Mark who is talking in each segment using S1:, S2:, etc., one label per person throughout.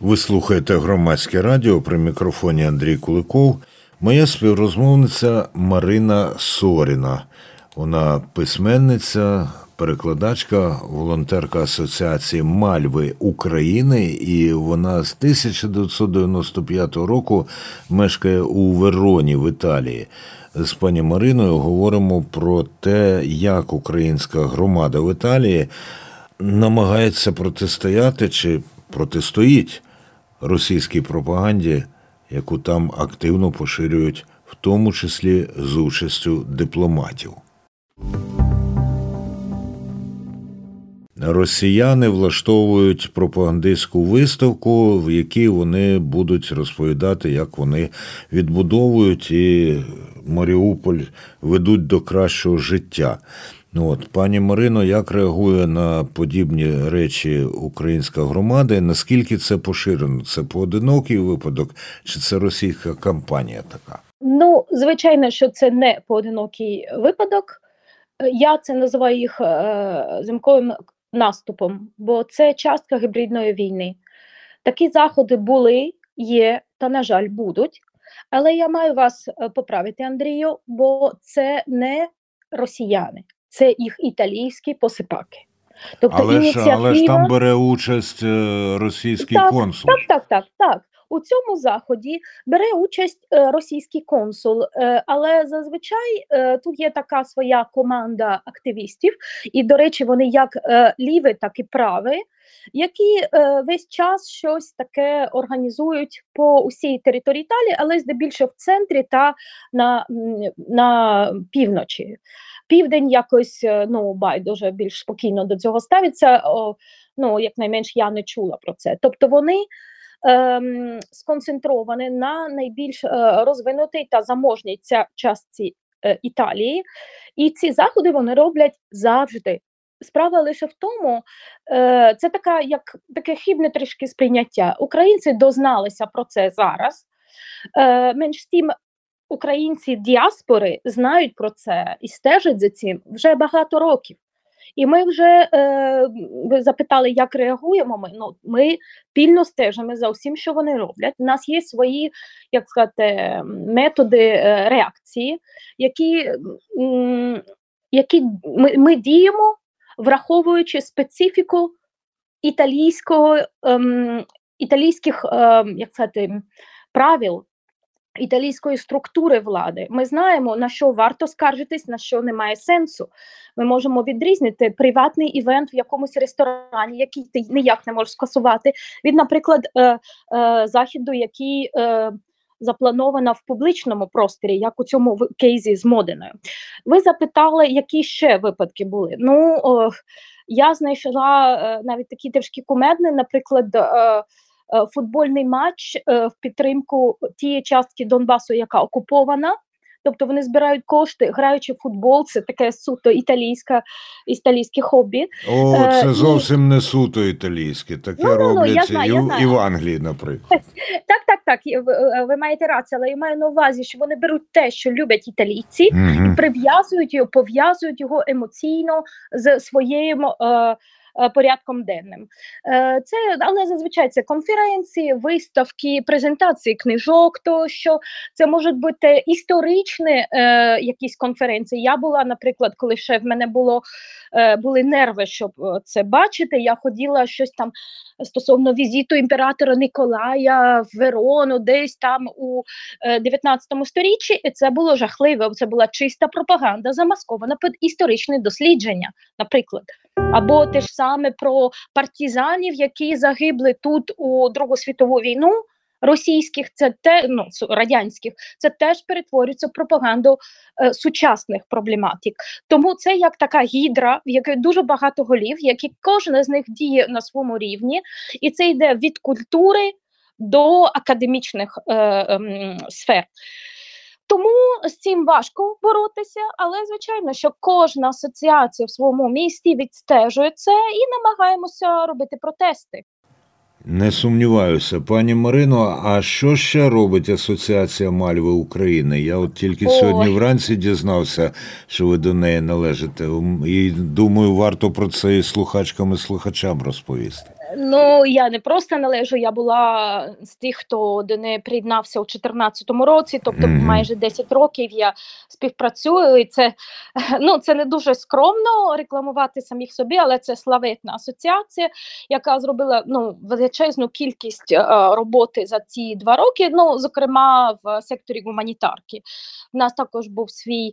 S1: Ви слухаєте громадське радіо при мікрофоні Андрій Куликов. Моя співрозмовниця Марина Соріна. Вона письменниця, перекладачка, волонтерка Асоціації Мальви України, і вона з 1995 року мешкає у Вероні в Італії. З пані Мариною говоримо про те, як українська громада в Італії намагається протистояти чи протистоїть російській пропаганді, яку там активно поширюють, в тому числі з участю дипломатів. Росіяни влаштовують пропагандистську виставку, в якій вони будуть розповідати, як вони відбудовують і Маріуполь ведуть до кращого життя. Ну от, Пані Марино, як реагує на подібні речі українська громада? Наскільки це поширено? Це поодинокий випадок, чи це російська кампанія така?
S2: Ну, звичайно, що це не поодинокий випадок. Я це називаю їх е, зимковим наступом, бо це частка гібридної війни. Такі заходи були, є та, на жаль, будуть. Але я маю вас е, поправити, Андрію, бо це не росіяни, це їх італійські посипаки.
S1: Тобто але, ініціатива... ж, але ж там бере участь е, російський
S2: так,
S1: консул.
S2: Так, так, так, так. У цьому заході бере участь е, російський консул, е, але зазвичай е, тут є така своя команда активістів, і, до речі, вони як ліві, так і праві, які весь час щось таке організують по усій території Італії, але здебільшого в центрі та на, на півночі. Південь якось ну байдуже більш спокійно до цього ставиться. О, ну якнайменш я не чула про це. Тобто вони ем, сконцентровані на найбільш е, розвинутій та заможній частці е, Італії, і ці заходи вони роблять завжди. Справа лише в тому, е, це така, як таке хибне трішки сприйняття. Українці дозналися про це зараз. Менш тим, українці діаспори знають про це і стежать за цим вже багато років. І ми вже е, запитали, як реагуємо. Ми ну ми пільно стежимо за усім, що вони роблять. У нас є свої, як сказати, методи е, реакції, які які ми, ми діємо, враховуючи специфіку італійського ем, італійських ем, як сказати, правил італійської структури влади. Ми знаємо, на що варто скаржитись, на що немає сенсу. Ми можемо відрізнити приватний івент в якомусь ресторані, який ти ніяк не можеш скасувати, від, наприклад, е, е, західу, який е, запланована в публічному просторі, як у цьому кейзі з Модиною. Ви запитали, які ще випадки були. Ну, о, я знайшла е, навіть такі трішки кумедні, наприклад. Е, Е, футбольний матч е, в підтримку тієї частки Донбасу, яка окупована. Тобто вони збирають кошти, граючи в футбол, це таке суто італійське італійське хобі.
S1: О, е, це зовсім і... не суто італійське. Таке ну, роблять ну, я знаю, і, знаю. і в Англії, наприклад.
S2: Так, так, так. Ви, ви маєте рацію, але я маю на увазі, що вони беруть те, що люблять італійці, угу. і прив'язують його, пов'язують його емоційно з своєю. Е, Е, порядком денним. Е, це, Але зазвичай це конференції, виставки, презентації книжок, тощо це можуть бути історичні е, якісь конференції. Я була, наприклад, коли ще в мене було е, були нерви, щоб е, це бачити. Я ходила щось там стосовно візиту імператора Николая в Верону, десь там у 19 сторіччі, і це було жахливо. Це була чиста пропаганда, замаскована під історичне дослідження, наприклад або те ж саме про партизанів, які загибли тут у Другу світову війну. Російських, це те ну радянських, це теж перетворюється в пропаганду е, сучасних проблематик. Тому це як така гідра, в якій дуже багато голів, які кожен з них діє на своєму рівні, і це йде від культури до академічних е, е, сфер. Тому з цим важко боротися, але звичайно, що кожна асоціація в своєму місті відстежує це і намагаємося робити протести.
S1: Не сумніваюся, пані Марино. А що ще робить Асоціація Мальви України? Я от тільки Ой. сьогодні вранці дізнався, що ви до неї належите, і думаю, варто про це і слухачкам і слухачам розповісти.
S2: Ну, я не просто належу, я була з тих, хто до неї приєднався у 2014 році, тобто
S1: Мгм.
S2: майже 10 років я співпрацюю. І це, ну, це не дуже скромно рекламувати самих собі, але це славетна асоціація, яка зробила ну, величезну кількість е, роботи за ці два роки, ну, зокрема в секторі гуманітарки. У нас також був свій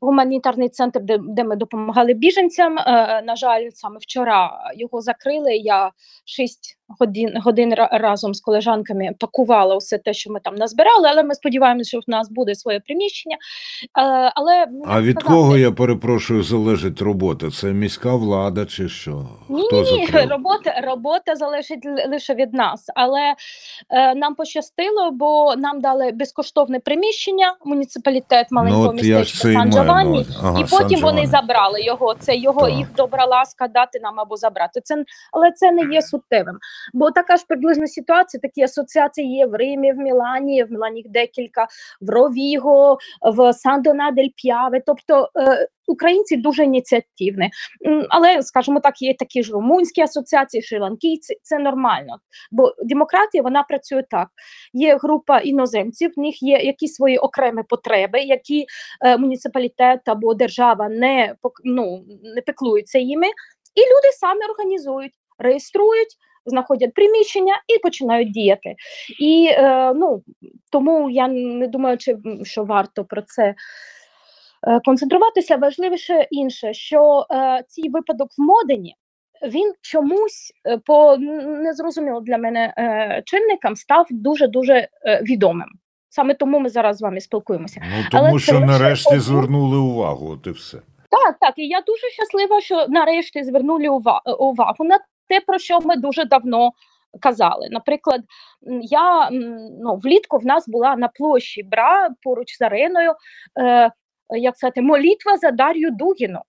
S2: гуманітарний центр, де, де ми допомагали біженцям. Е, на жаль, саме вчора його закрили. Я 6 годин, годин разом з колежанками пакувала все те, що ми там назбирали, але ми сподіваємося, що в нас буде своє приміщення. Але ну,
S1: А від
S2: сказати,
S1: кого, я перепрошую, залежить робота? Це міська влада чи що?
S2: Ні,
S1: Хто
S2: ні, ні, робота, робота залежить лише від нас, але е, нам пощастило, бо нам дали безкоштовне приміщення, муніципалітет маленького
S1: Ну, я ж
S2: містечка Сан Джованні.
S1: Ага,
S2: і потім вони забрали його. Це його
S1: Так.
S2: їх добра ласка дати нам або забрати. Це але це не є суттєвим. Бо така ж приблизна ситуація. Такі асоціації є в Римі, в Мілані, в Мілані декілька, в Ровіго, в Сан-Дона дель П'яве. Тобто е, українці дуже ініціативні. Але, скажімо так, є такі ж румунські асоціації, шри-ланкійці. Це нормально. Бо демократія вона працює так. Є група іноземців, в них є якісь свої окремі потреби, які е, муніципалітет або держава не ну, не пеклуються їми, і люди самі організують, реєструють. Знаходять приміщення і починають діяти. І е, ну, тому я не думаю, чи, що варто про це е, концентруватися. Важливіше інше, що е, цей випадок в Модені він чомусь е, по незрозуміло для мене е, чинникам став дуже дуже е, відомим. Саме тому ми зараз з вами спілкуємося.
S1: Ну, тому
S2: це
S1: що нарешті
S2: одну-
S1: звернули увагу, от і все.
S2: Так, так, і я дуже щаслива, що нарешті звернули ува- увагу на те, про що ми дуже давно казали. Наприклад, я ну, влітку в нас була на площі Бра поруч з ареною, е, як сказати, молитва за Дар'ю Дугіну.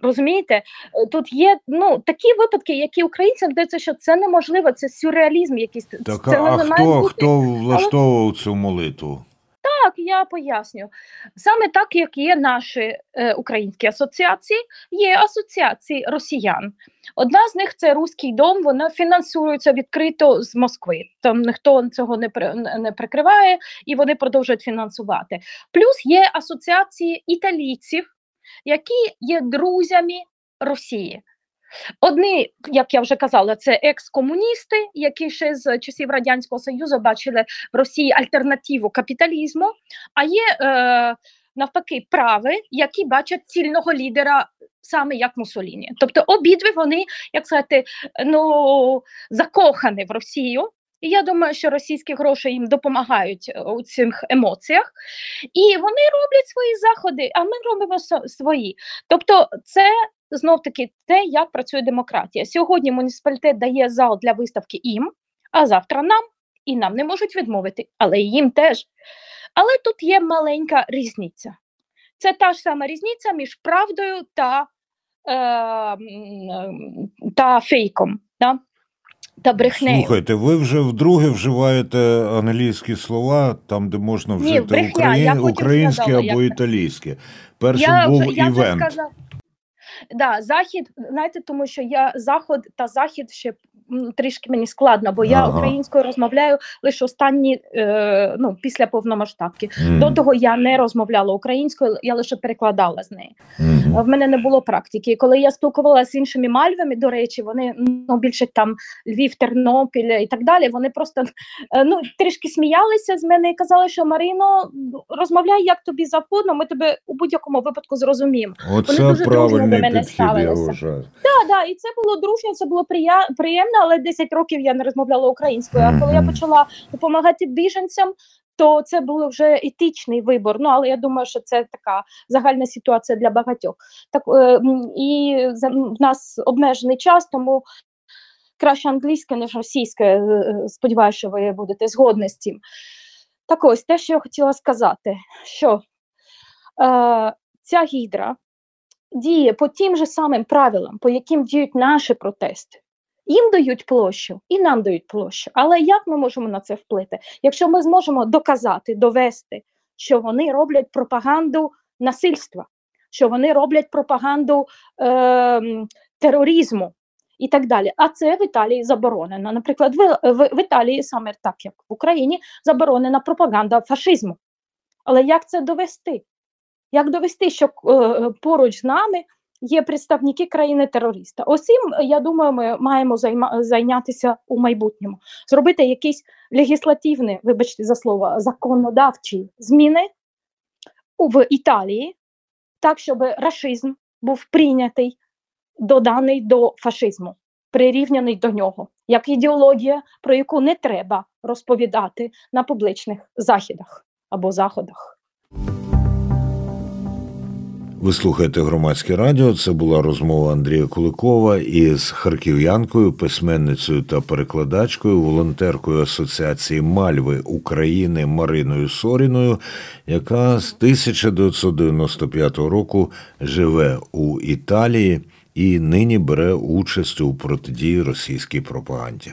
S2: Розумієте, Е, тут є ну такі випадки, які українцям здається, що це неможливо, це сюрреалізм якийсь.
S1: Так,
S2: це
S1: а хто,
S2: бути.
S1: хто влаштовував цю молитву?
S2: Я поясню. Саме так, як є наші е, українські асоціації, є асоціації росіян. Одна з них це Руський дом, вона фінансується відкрито з Москви. Там ніхто цього не, при- не прикриває і вони продовжують фінансувати. Плюс є асоціації італійців, які є друзями Росії. Одні, як я вже казала, це екс-комуністи, які ще з часів Радянського Союзу бачили в Росії альтернативу капіталізму, а є е, навпаки прави, які бачать цільного лідера саме як Мусоліні. Тобто обидві вони, як сказати, ну закохані в Росію. І я думаю, що російські гроші їм допомагають е, у цих емоціях, і вони роблять свої заходи, а ми робимо свої. Тобто, це знов таки те, як працює демократія. Сьогодні муніципалітет дає зал для виставки їм, а завтра нам, і нам не можуть відмовити, але і їм теж. Але тут є маленька різниця. Це та ж сама різниця між правдою та, е, та фейком, да? та брехнею.
S1: Слухайте, ви вже вдруге вживаєте англійські слова, там, де можна
S2: Ні,
S1: вжити
S2: брехня,
S1: украї- українське або
S2: як-
S1: італійське. Першим
S2: я,
S1: був
S2: вже- я вже
S1: івент.
S2: Да, захід, знаєте, тому що я заход та захід ще трішки мені складно, бо я
S1: Ага.
S2: українською розмовляю лише останні е, ну, після повномасштабки.
S1: Мгм,
S2: До того я не розмовляла українською, я лише перекладала з неї.
S1: мгм.
S2: В мене не було практики. Коли я спілкувалася з іншими мальвами, до речі, вони ну більше там Львів, Тернопіль і так далі. Вони просто е, ну трішки сміялися з мене і казали, що Маріно, розмовляй як тобі завгодно, ми тебе у будь-якому випадку зрозуміємо.
S1: Оце
S2: дуже дружно до мене
S1: підхід,
S2: ставилися. Так, да, і це було дружньо, це було прия- приємно, але 10 років я не розмовляла українською. А коли я почала допомагати біженцям, то це був вже етичний вибор. Ну але я думаю, що це така загальна ситуація для багатьох. Так е, і за- в нас обмежений час, тому краще англійська, ніж російська. Е, е, Сподіваюся, що ви будете згодні з цим. Так ось те, що я хотіла сказати, що е, ця гідра діє по тим же самим правилам, по яким діють наші протести. Їм дають площу і нам дають площу. Але як ми можемо на це вплити? Якщо ми зможемо доказати, довести, що вони роблять пропаганду насильства, що вони роблять пропаганду е, тероризму, і так далі. А це в Італії заборонено. Наприклад, в, в, в Італії саме так, як в Україні, заборонена пропаганда фашизму. Але як це довести? Як довести, що е, поруч з нами є представники країни-терориста? Осім, я думаю, ми маємо займа, зайнятися у майбутньому, зробити якісь легіслативні, вибачте за слово, законодавчі зміни в Італії, так, щоб рашизм був прийнятий, доданий до фашизму, прирівняний до нього, як ідеологія, про яку не треба розповідати на публічних західах або заходах.
S1: Ви слухаєте громадське радіо. Це була розмова Андрія Куликова із харків'янкою, письменницею та перекладачкою, волонтеркою Асоціації Мальви України Мариною Соріною, яка з 1995 року живе у Італії і нині бере участь у протидії російській пропаганді.